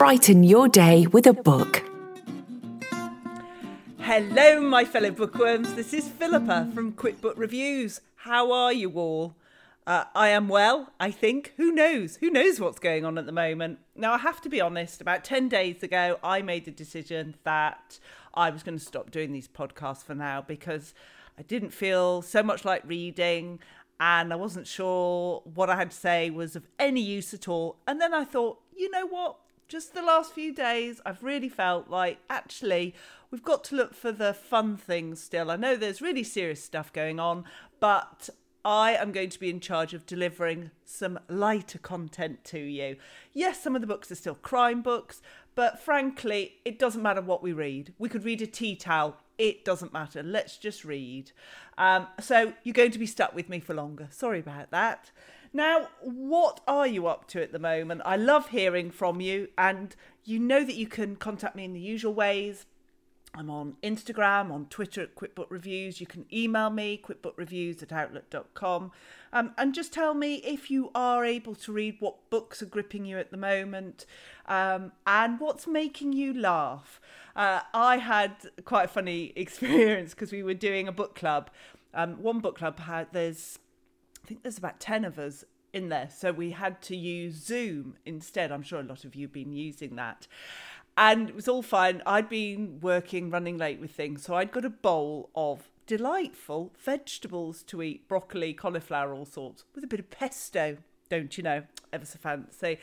Brighten your day with a book. Hello, my fellow bookworms. This is Philippa from QuickBook Reviews. How are you all? Uh, I am well, I think. Who knows? Who knows what's going on at the moment? Now, I have to be honest, about 10 days ago, I made the decision that I was going to stop doing these podcasts for now because I didn't feel so much like reading and I wasn't sure what I had to say was of any use at all. And then I thought, you know what? Just the last few days, I've really felt like actually we've got to look for the fun things still. I know there's really serious stuff going on, but I am going to be in charge of delivering some lighter content to you. Yes, some of the books are still crime books, but frankly, it doesn't matter what we read. We could read a tea towel, it doesn't matter. Let's just read. Um, so you're going to be stuck with me for longer. Sorry about that. Now, what are you up to at the moment? I love hearing from you, and you know that you can contact me in the usual ways. I'm on Instagram, on Twitter at QuickBook Reviews. You can email me, quickbookreviews at outlook.com. Um, and just tell me if you are able to read what books are gripping you at the moment um, and what's making you laugh. Uh, I had quite a funny experience because we were doing a book club. Um, one book club had, there's I think there's about 10 of us in there. So we had to use Zoom instead. I'm sure a lot of you have been using that. And it was all fine. I'd been working, running late with things. So I'd got a bowl of delightful vegetables to eat broccoli, cauliflower, all sorts, with a bit of pesto, don't you know? Ever so fancy.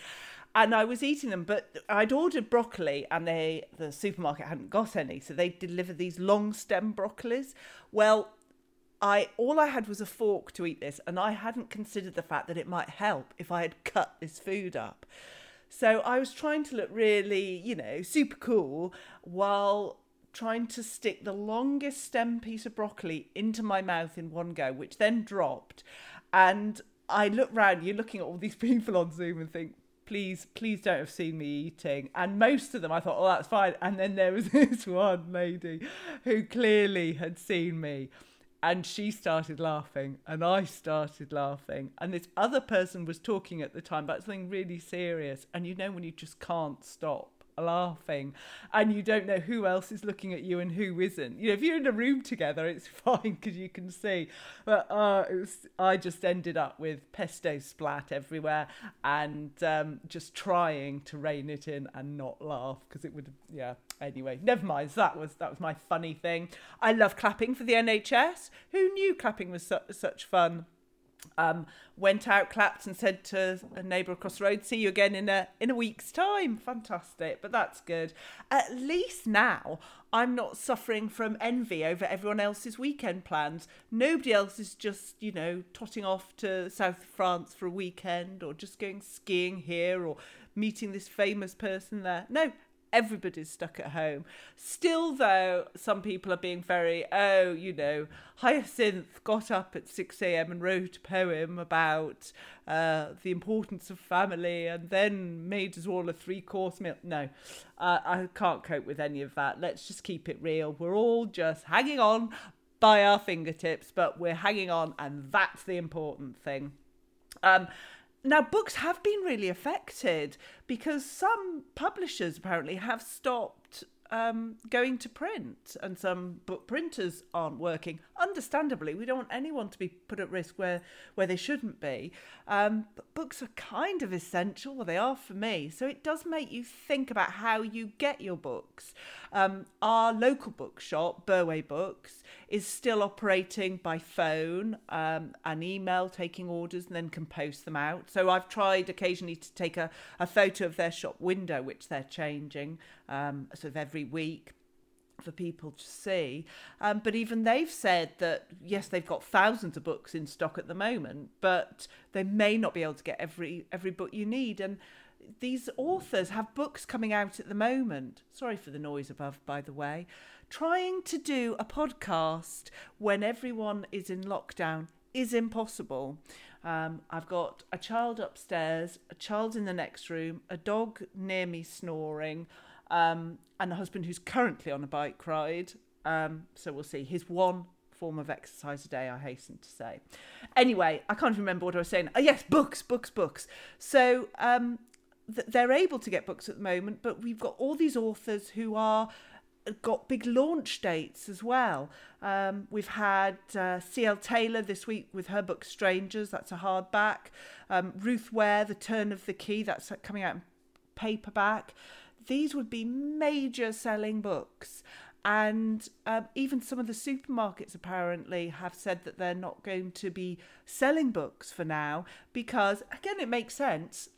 And I was eating them, but I'd ordered broccoli and they the supermarket hadn't got any. So they delivered these long stem broccolis. Well, I all I had was a fork to eat this, and I hadn't considered the fact that it might help if I had cut this food up. So I was trying to look really, you know, super cool while trying to stick the longest stem piece of broccoli into my mouth in one go, which then dropped. And I look round, you're looking at all these people on Zoom and think, please, please don't have seen me eating. And most of them, I thought, oh, that's fine. And then there was this one lady who clearly had seen me and she started laughing and I started laughing and this other person was talking at the time about something really serious and you know when you just can't stop laughing and you don't know who else is looking at you and who isn't. You know if you're in a room together it's fine because you can see. But uh, was i just ended up with pesto splat everywhere and um, just trying to rein it in and not laugh because it would yeah anyway never mind that was that was my funny thing i love clapping for the nhs who knew clapping was su- such fun um, went out, clapped, and said to a neighbour across the road, "See you again in a in a week's time." Fantastic, but that's good. At least now I'm not suffering from envy over everyone else's weekend plans. Nobody else is just you know totting off to South France for a weekend, or just going skiing here, or meeting this famous person there. No, everybody's stuck at home. Still, though, some people are being very, oh, you know, Hyacinth got up at 6 a.m. and wrote a poem about uh, the importance of family and then made us all a three course meal. No, uh, I can't cope with any of that. Let's just keep it real. We're all just hanging on by our fingertips, but we're hanging on, and that's the important thing. Um, now, books have been really affected because some publishers apparently have stopped um, going to print, and some book printers aren't working, understandably, we don't want anyone to be put at risk where, where they shouldn't be. Um, but books are kind of essential, well, they are for me. So it does make you think about how you get your books. Um, our local bookshop, Burway Books, is still operating by phone um, and email, taking orders, and then can post them out. So I've tried occasionally to take a, a photo of their shop window, which they're changing um, sort of every week for people to see. Um, but even they've said that yes, they've got thousands of books in stock at the moment, but they may not be able to get every every book you need. And these authors have books coming out at the moment. Sorry for the noise above, by the way. Trying to do a podcast when everyone is in lockdown is impossible. Um, I've got a child upstairs, a child in the next room, a dog near me snoring, um, and a husband who's currently on a bike ride. Um, so we'll see. His one form of exercise a day, I hasten to say. Anyway, I can't remember what I was saying. Oh, yes, books, books, books. So um, th- they're able to get books at the moment, but we've got all these authors who are got big launch dates as well. Um, we've had uh, C.L. Taylor this week with her book Strangers, that's a hardback. Um, Ruth Ware, The Turn of the Key, that's coming out in paperback. These would be major selling books. And um, even some of the supermarkets apparently have said that they're not going to be selling books for now because, again, it makes sense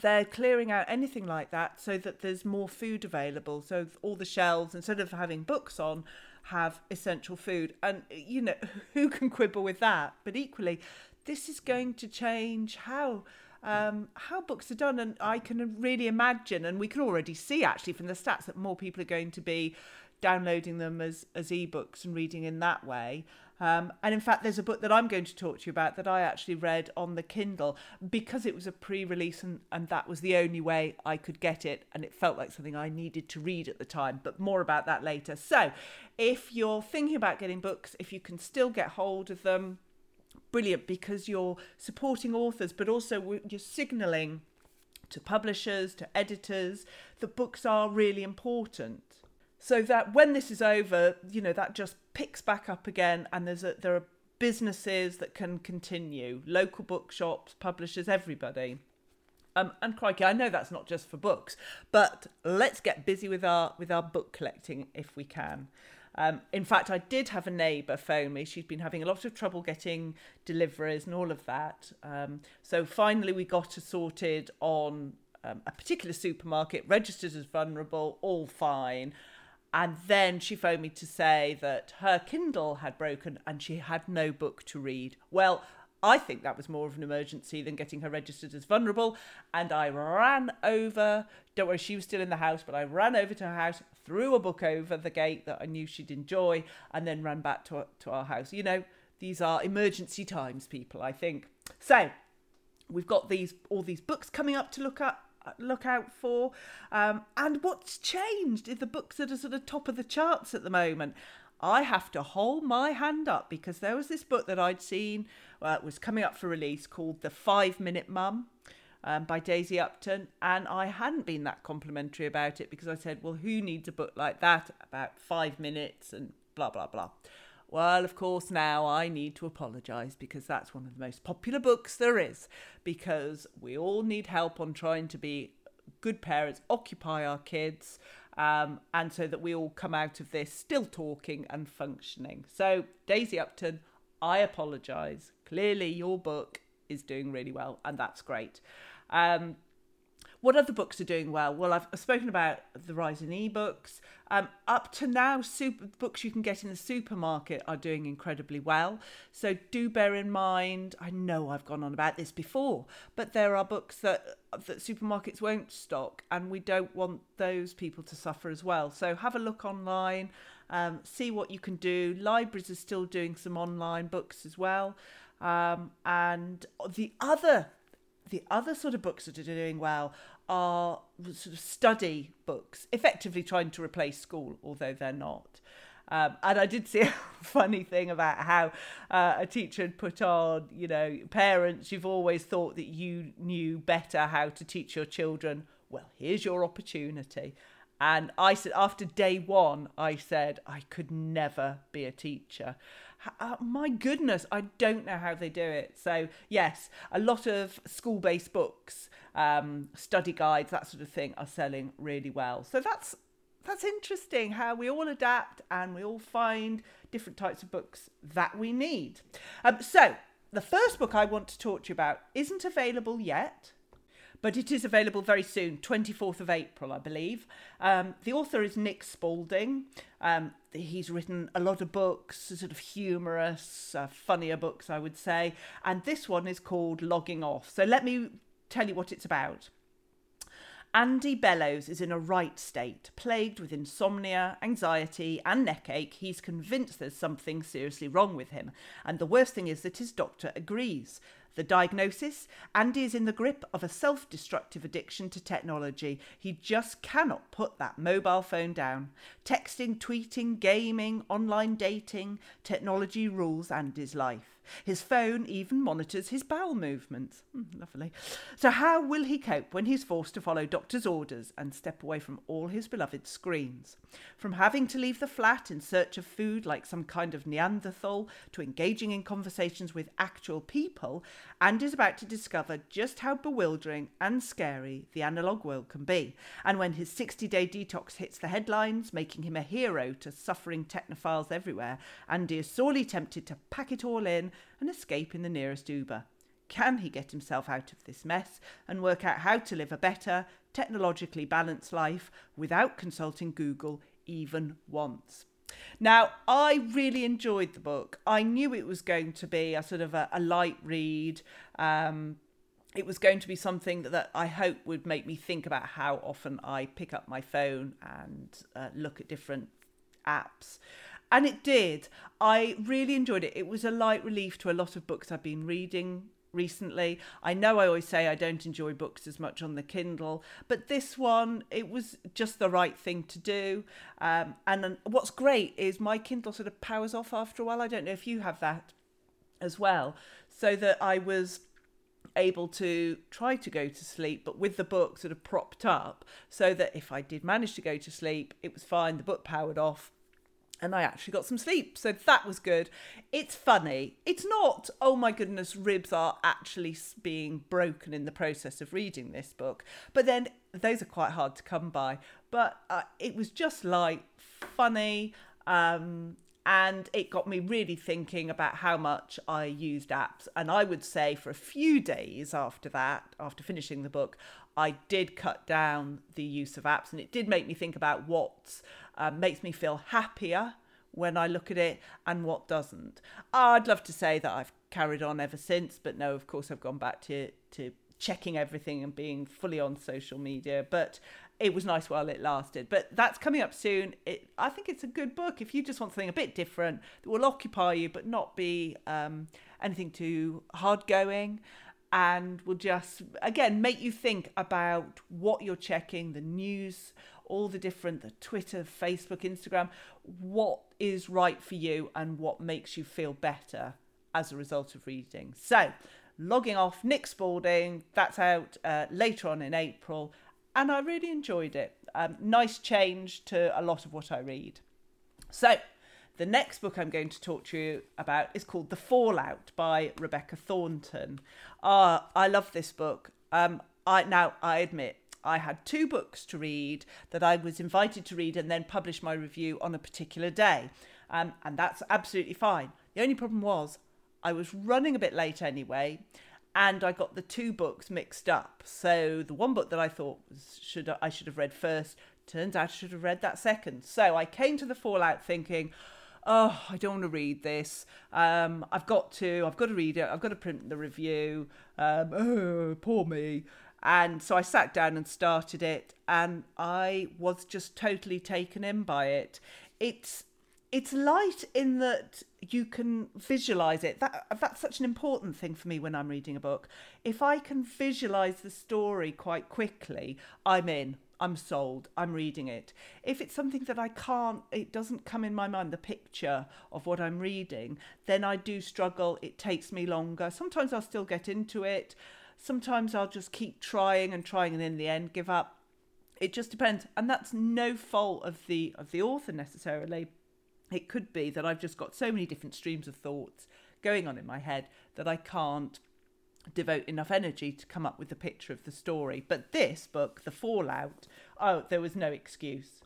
they're clearing out anything like that so that there's more food available. So all the shelves, instead of having books on, have essential food. And, you know, who can quibble with that? But equally, this is going to change how. Um, how books are done, and I can really imagine, and we can already see actually from the stats that more people are going to be downloading them as as ebooks and reading in that way. Um, and in fact, there's a book that I'm going to talk to you about that I actually read on the Kindle because it was a pre release and, and that was the only way I could get it. And it felt like something I needed to read at the time, but more about that later. So if you're thinking about getting books, if you can still get hold of them, brilliant because you're supporting authors, but also you're signalling to publishers, to editors, that books are really important so that when this is over, you know, that just picks back up again, and there's a, there are businesses that can continue, local bookshops, publishers, everybody. Um, and crikey, I know that's not just for books, but let's get busy with our with our book collecting if we can. Um, in fact, I did have a neighbour phone me. She'd been having a lot of trouble getting deliveries and all of that. Um, so finally, we got sorted on um, a particular supermarket, registered as vulnerable, all fine. And then she phoned me to say that her Kindle had broken and she had no book to read. Well, I think that was more of an emergency than getting her registered as vulnerable. And I ran over, don't worry, she was still in the house, but I ran over to her house, threw a book over the gate that I knew she'd enjoy, and then ran back to, to our house. You know, these are emergency times, people, I think. So, we've got these all these books coming up to look at look out for. Um, and what's changed is the books that are sort of top of the charts at the moment. I have to hold my hand up because there was this book that I'd seen, uh, was coming up for release called The Five Minute Mum. Um, by Daisy Upton, and I hadn't been that complimentary about it because I said, Well, who needs a book like that about five minutes and blah, blah, blah. Well, of course, now I need to apologise because that's one of the most popular books there is. Because we all need help on trying to be good parents, occupy our kids, um, and so that we all come out of this still talking and functioning. So, Daisy Upton, I apologise. Clearly, your book is doing really well, and that's great. Um, what other books are doing well? Well, I've spoken about the rise in ebooks. Um, up to now, super books you can get in the supermarket are doing incredibly well. So do bear in mind. I know I've gone on about this before, but there are books that that supermarkets won't stock, and we don't want those people to suffer as well. So have a look online, um, see what you can do. Libraries are still doing some online books as well. Um, and the other the other sort of books that are doing well are sort of study books, effectively trying to replace school, although they're not. Um, and I did see a funny thing about how uh, a teacher had put on, you know, parents, you've always thought that you knew better how to teach your children. Well, here's your opportunity. And I said, after day one, I said, I could never be a teacher. Uh, my goodness, I don't know how they do it. So, yes, a lot of school based books, um, study guides, that sort of thing are selling really well. So, that's that's interesting how we all adapt and we all find different types of books that we need. Um, so, the first book I want to talk to you about isn't available yet but it is available very soon, 24th of April, I believe. Um, the author is Nick Spalding. Um, he's written a lot of books, sort of humorous, uh, funnier books, I would say. And this one is called Logging Off. So let me tell you what it's about. Andy Bellows is in a right state, plagued with insomnia, anxiety, and neckache. He's convinced there's something seriously wrong with him. And the worst thing is that his doctor agrees. The diagnosis Andy is in the grip of a self destructive addiction to technology. He just cannot put that mobile phone down. Texting, tweeting, gaming, online dating, technology rules Andy's life. His phone even monitors his bowel movements. Mm, lovely. So, how will he cope when he's forced to follow doctor's orders and step away from all his beloved screens? From having to leave the flat in search of food like some kind of Neanderthal to engaging in conversations with actual people, and is about to discover just how bewildering and scary the analogue world can be. And when his 60 day detox hits the headlines, making him a hero to suffering technophiles everywhere, Andy is sorely tempted to pack it all in and escape in the nearest Uber. Can he get himself out of this mess and work out how to live a better, technologically balanced life without consulting Google even once? Now, I really enjoyed the book. I knew it was going to be a sort of a, a light read. Um, it was going to be something that, that, I hope would make me think about how often I pick up my phone and uh, look at different apps. And it did. I really enjoyed it. It was a light relief to a lot of books I've been reading recently. I know I always say I don't enjoy books as much on the Kindle, but this one, it was just the right thing to do. Um, and what's great is my Kindle sort of powers off after a while. I don't know if you have that as well. So that I was able to try to go to sleep, but with the book sort of propped up, so that if I did manage to go to sleep, it was fine. The book powered off, and I actually got some sleep. So that was good. It's funny. It's not, oh my goodness, ribs are actually being broken in the process of reading this book. But then those are quite hard to come by. But uh, it was just like funny. Um, and it got me really thinking about how much I used apps. And I would say for a few days after that, after finishing the book, I did cut down the use of apps. And it did make me think about what uh, makes me feel happier when I look at it and what doesn't. I'd love to say that I've carried on ever since, but no, of course, I've gone back to, to checking everything and being fully on social media. But it was nice while it lasted. But that's coming up soon. It, I think it's a good book if you just want something a bit different that will occupy you, but not be um, anything too hard going. And will just, again, make you think about what you're checking, the news, all the different, the Twitter, Facebook, Instagram, what is right for you and what makes you feel better as a result of reading. So, logging off, Nick Spalding, that's out uh, later on in April and I really enjoyed it. Um, nice change to a lot of what I read. So, the next book I'm going to talk to you about is called The Fallout by Rebecca Thornton. Uh, I love this book. Um, I now I admit I had two books to read that I was invited to read and then publish my review on a particular day, um, and that's absolutely fine. The only problem was I was running a bit late anyway, and I got the two books mixed up. So the one book that I thought was, should I should have read first turns out I should have read that second. So I came to the Fallout thinking, oh, I don't want to read this. Um, I've got to, I've got to read it. I've got to print the review. Um, oh, poor me. And so I sat down and started it, and I was just totally taken in by it. It's it's light in that you can visualize it. That that's such an important thing for me when i'm reading a book. If i can visualize the story quite quickly i'm in. I'm sold. I'm reading it. If it's something that i can't it doesn't come in my mind the picture of what i'm reading then i do struggle. It takes me longer. Sometimes i'll still get into it. Sometimes i'll just keep trying and trying and in the end give up. It just depends, and that's no fault of the of the author necessarily. It could be that I've just got so many different streams of thoughts going on in my head that I can't devote enough energy to come up with the picture of the story. But this book, The Fallout, oh, there was no excuse.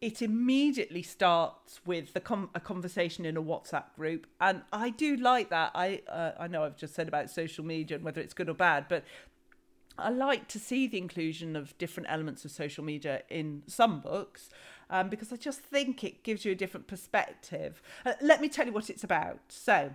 It immediately starts with the com- a conversation in a WhatsApp group, and I do like that. I uh, I know I've just said about social media and whether it's good or bad, but I like to see the inclusion of different elements of social media in some books um, because I just think it gives you a different perspective. Uh, let me tell you what it's about. So,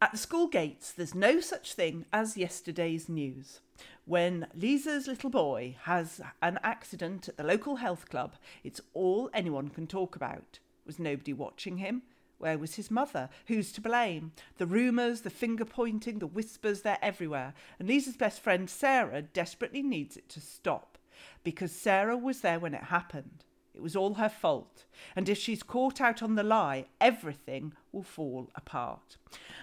at the school gates, there's no such thing as yesterday's news. When Lisa's little boy has an accident at the local health club, it's all anyone can talk about. Was nobody watching him? Where was his mother? Who's to blame? The rumours, the finger pointing, the whispers, they're everywhere. And Lisa's best friend, Sarah, desperately needs it to stop because Sarah was there when it happened. It was all her fault. And if she's caught out on the lie, everything will fall apart.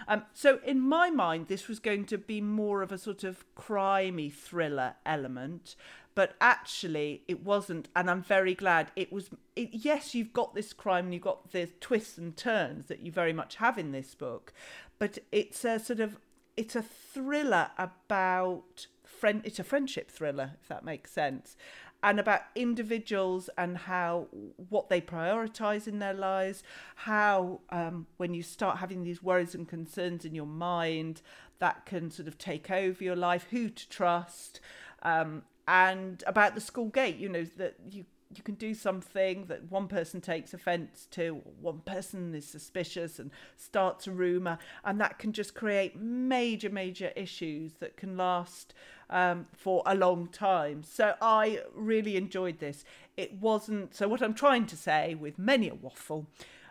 Um, so, in my mind, this was going to be more of a sort of crimey thriller element, but actually it wasn't. And I'm very glad it was. It, yes, you've got this crime and you've got the twists and turns that you very much have in this book, but it's a sort of it's a thriller about friend. It's a friendship thriller, if that makes sense and about individuals and how what they prioritize in their lives how um, when you start having these worries and concerns in your mind that can sort of take over your life who to trust um, and about the school gate you know that you you can do something that one person takes offense to, one person is suspicious and starts a rumor, and that can just create major, major issues that can last um, for a long time. So I really enjoyed this. It wasn't, so what I'm trying to say with many a waffle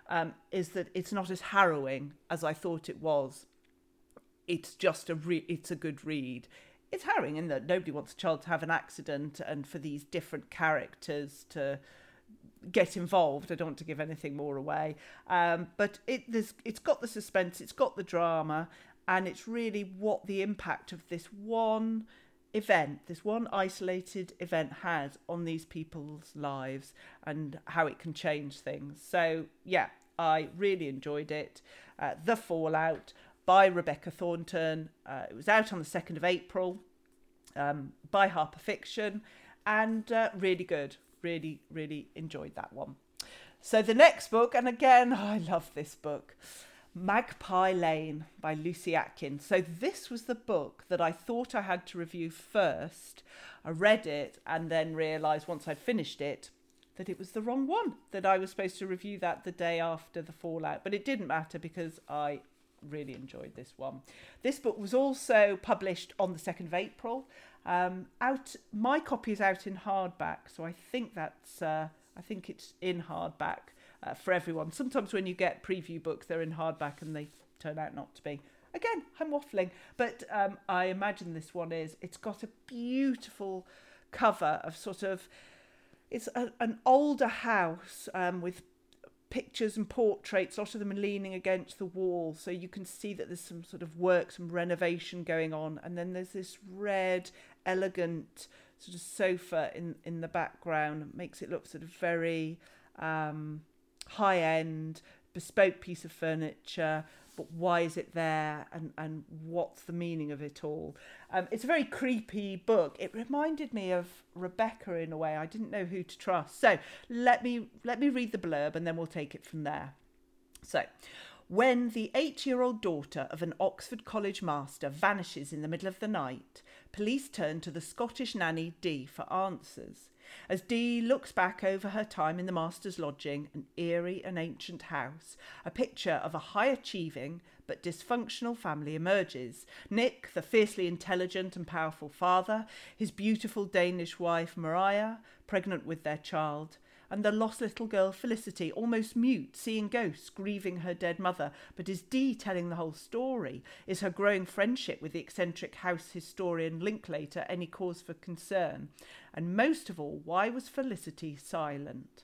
um, is that it's not as harrowing as I thought it was. It's just a re- it's a good read it's harrowing in that nobody wants a child to have an accident and for these different characters to get involved. I don't want to give anything more away, um, but it it's got the suspense, it's got the drama, and it's really what the impact of this one event, this one isolated event has on these people's lives and how it can change things. So yeah, I really enjoyed it. Uh, the Fallout by Rebecca Thornton. Uh, it was out on the 2nd of April um, by Harper Fiction and uh, really good. Really, really enjoyed that one. So the next book, and again, oh, I love this book. Magpie Lane by Lucy Atkins. So, this was the book that I thought I had to review first. I read it and then realised once I'd finished it that it was the wrong one, that I was supposed to review that the day after the Fallout. But it didn't matter because I really enjoyed this one. This book was also published on the 2nd of April. Um, out, my copy is out in hardback, so I think that's, uh, I think it's in hardback uh, for everyone. Sometimes when you get preview books, they're in hardback and they turn out not to be. Again, I'm waffling, but um, I imagine this one is. It's got a beautiful cover of sort of, it's a, an older house um, with pictures and portraits, a lot of them are leaning against the wall, so you can see that there's some sort of work, some renovation going on. And then there's this red, elegant sort of sofa in in the background, makes it look sort of very um, high end, bespoke piece of furniture but why is it there and, and what's the meaning of it all? Um, it's a very creepy book. It reminded me of Rebecca in a way. I didn't know who to trust. So let me let me read the blurb and then we'll take it from there. So when the eight year old daughter of an Oxford College master vanishes in the middle of the night, police turn to the Scottish nanny Dee for answers. As Dee looks back over her time in the master's lodging, an eerie and ancient house, a picture of a high achieving but dysfunctional family emerges. Nick, the fiercely intelligent and powerful father, his beautiful Danish wife Maria, pregnant with their child, and the lost little girl Felicity, almost mute, seeing ghosts, grieving her dead mother. But is Dee telling the whole story? Is her growing friendship with the eccentric house historian Linklater any cause for concern? And most of all, why was Felicity silent?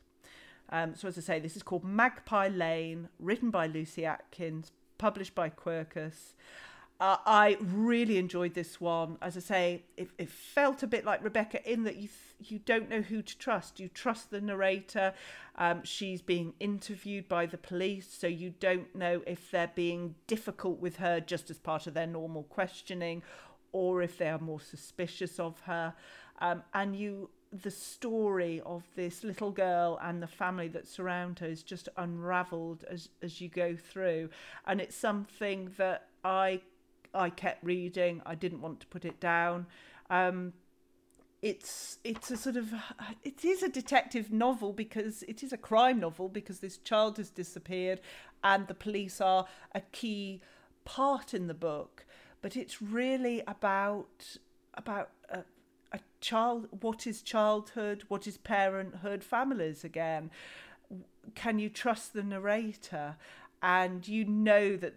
Um, so, as I say, this is called Magpie Lane, written by Lucy Atkins, published by Quercus. Uh, I really enjoyed this one. As I say, it, it felt a bit like Rebecca in that you you don't know who to trust. You trust the narrator. Um, she's being interviewed by the police, so you don't know if they're being difficult with her just as part of their normal questioning, or if they are more suspicious of her. Um, and you the story of this little girl and the family that surround her is just unraveled as as you go through and it's something that I I kept reading I didn't want to put it down. Um it's it's a sort of it is a detective novel because it is a crime novel because this child has disappeared and the police are a key part in the book. But it's really about about a, a child what is childhood what is parenthood families again. Can you trust the narrator? And you know that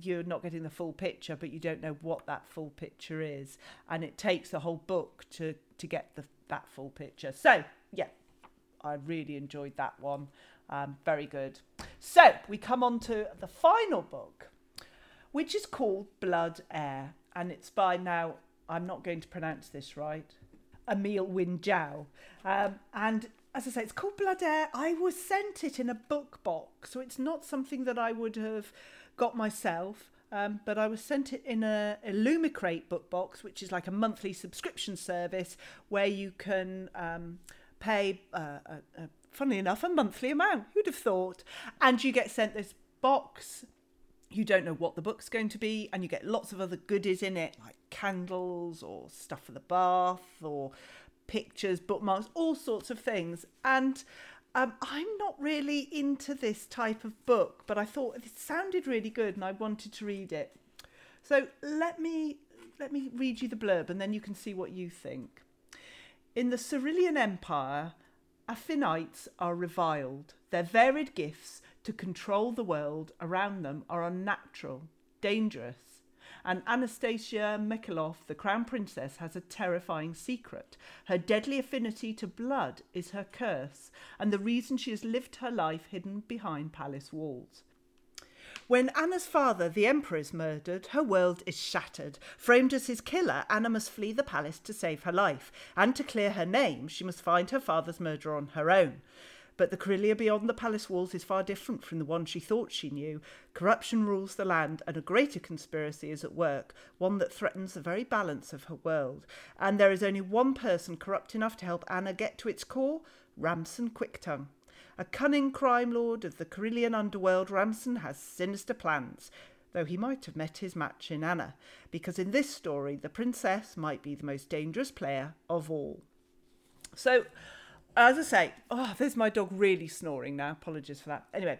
you're not getting the full picture but you don't know what that full picture is. And it takes the whole book to to get the that full picture. So yeah i really enjoyed that one. Um, very good. So we come on to the final book which is called blood heir. And it's by now I'm not going to pronounce this right, Emil Wyn Jiao. Um, and as I say, it's called Blood Heir. I was sent it in a book box, so it's not something that I would have got myself. Um, but I was sent it in a Illumicrate book box, which is like a monthly subscription service where you can um, pay, uh, a, a, funnily enough, a monthly amount. Who'd have thought? And you get sent this box you don't know what the book's going to be, and you get lots of other goodies in it, like candles or stuff for the bath or pictures, bookmarks, all sorts of things. And um, I'm not really into this type of book, but I thought it sounded really good and I wanted to read it. So let me let me read you the blurb and then you can see what you think. In the Cyrilian Empire, Affinites are reviled. Their varied gifts to control the world around them are unnatural, dangerous. And Anastasia Mikhailov, the crown princess, has a terrifying secret. Her deadly affinity to blood is her curse, and the reason she has lived her life hidden behind palace walls. When Anna's father, the Emperor, is murdered, her world is shattered. Framed as his killer, Anna must flee the palace to save her life, and to clear her name, she must find her father's murderer on her own. But the Cyrilia beyond the palace walls is far different from the one she thought she knew. Corruption rules the land, and a greater conspiracy is at work, one that threatens the very balance of her world. And there is only one person corrupt enough to help Anna get to its core Ramson Quicktongue. A cunning crime lord of the Cyrilian underworld, Ramson has sinister plans, though he might have met his match in Anna, because in this story the princess might be the most dangerous player of all. So, as I say, oh, there's my dog really snoring now. Apologies for that. Anyway,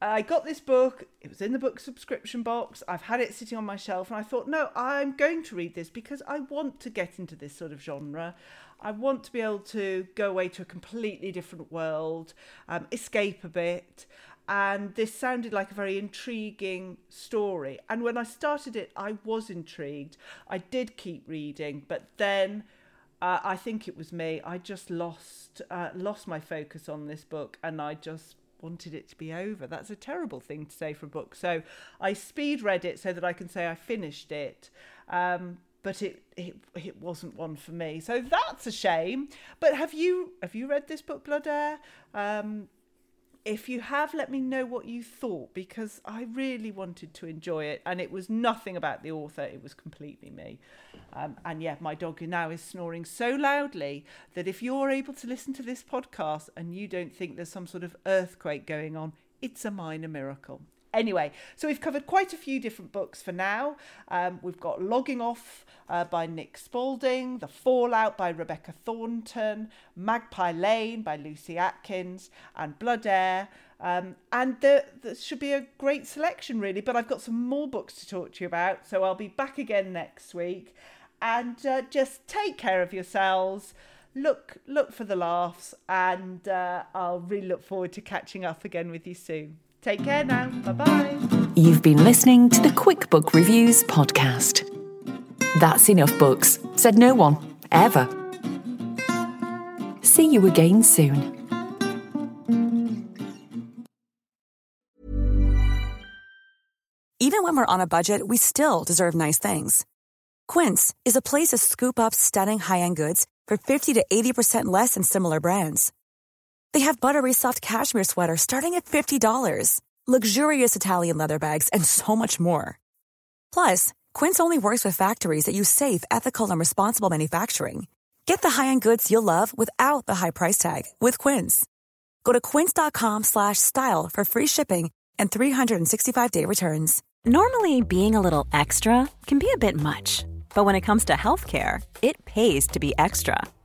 I got this book. It was in the book subscription box. I've had it sitting on my shelf, and I thought, no, I'm going to read this because I want to get into this sort of genre. I want to be able to go away to a completely different world, um, escape a bit. And this sounded like a very intriguing story. And when I started it, I was intrigued. I did keep reading, but then uh, I think it was me. I just lost uh, lost my focus on this book, and I just wanted it to be over. That's a terrible thing to say for a book. So I speed read it so that I can say I finished it. Um, but it, it it wasn't one for me. So that's a shame. But have you have you read this book, Blood Heir? Um, if you have, let me know what you thought because I really wanted to enjoy it and it was nothing about the author, it was completely me. Um, and yeah, my dog now is snoring so loudly that if you're able to listen to this podcast and you don't think there's some sort of earthquake going on, it's a minor miracle. Anyway, so we've covered quite a few different books for now. Um, we've got Logging Off uh, by Nick Spalding, The Fallout by Rebecca Thornton, Magpie Lane by Lucy Atkins, and Blood Heir. Um, and there, there should be a great selection, really. But I've got some more books to talk to you about, so I'll be back again next week. And uh, just take care of yourselves look look for the laughs and uh, I'll really look forward to catching up again with you soon. Take care now. Bye bye. You've been listening to the Quick Book Reviews podcast. That's enough books, said no one, ever. See you again soon. Even when we're on a budget, we still deserve nice things. Quince is a place to scoop up stunning high-end goods for 50 to 80% less than similar brands. They have buttery soft cashmere sweaters starting at $50, luxurious Italian leather bags, and so much more. Plus, Quince only works with factories that use safe, ethical, and responsible manufacturing. Get the high-end goods you'll love without the high price tag with Quince. Go to quince.com slash style for free shipping and 365-day returns. Normally, being a little extra can be a bit much, but when it comes to healthcare, it pays to be extra.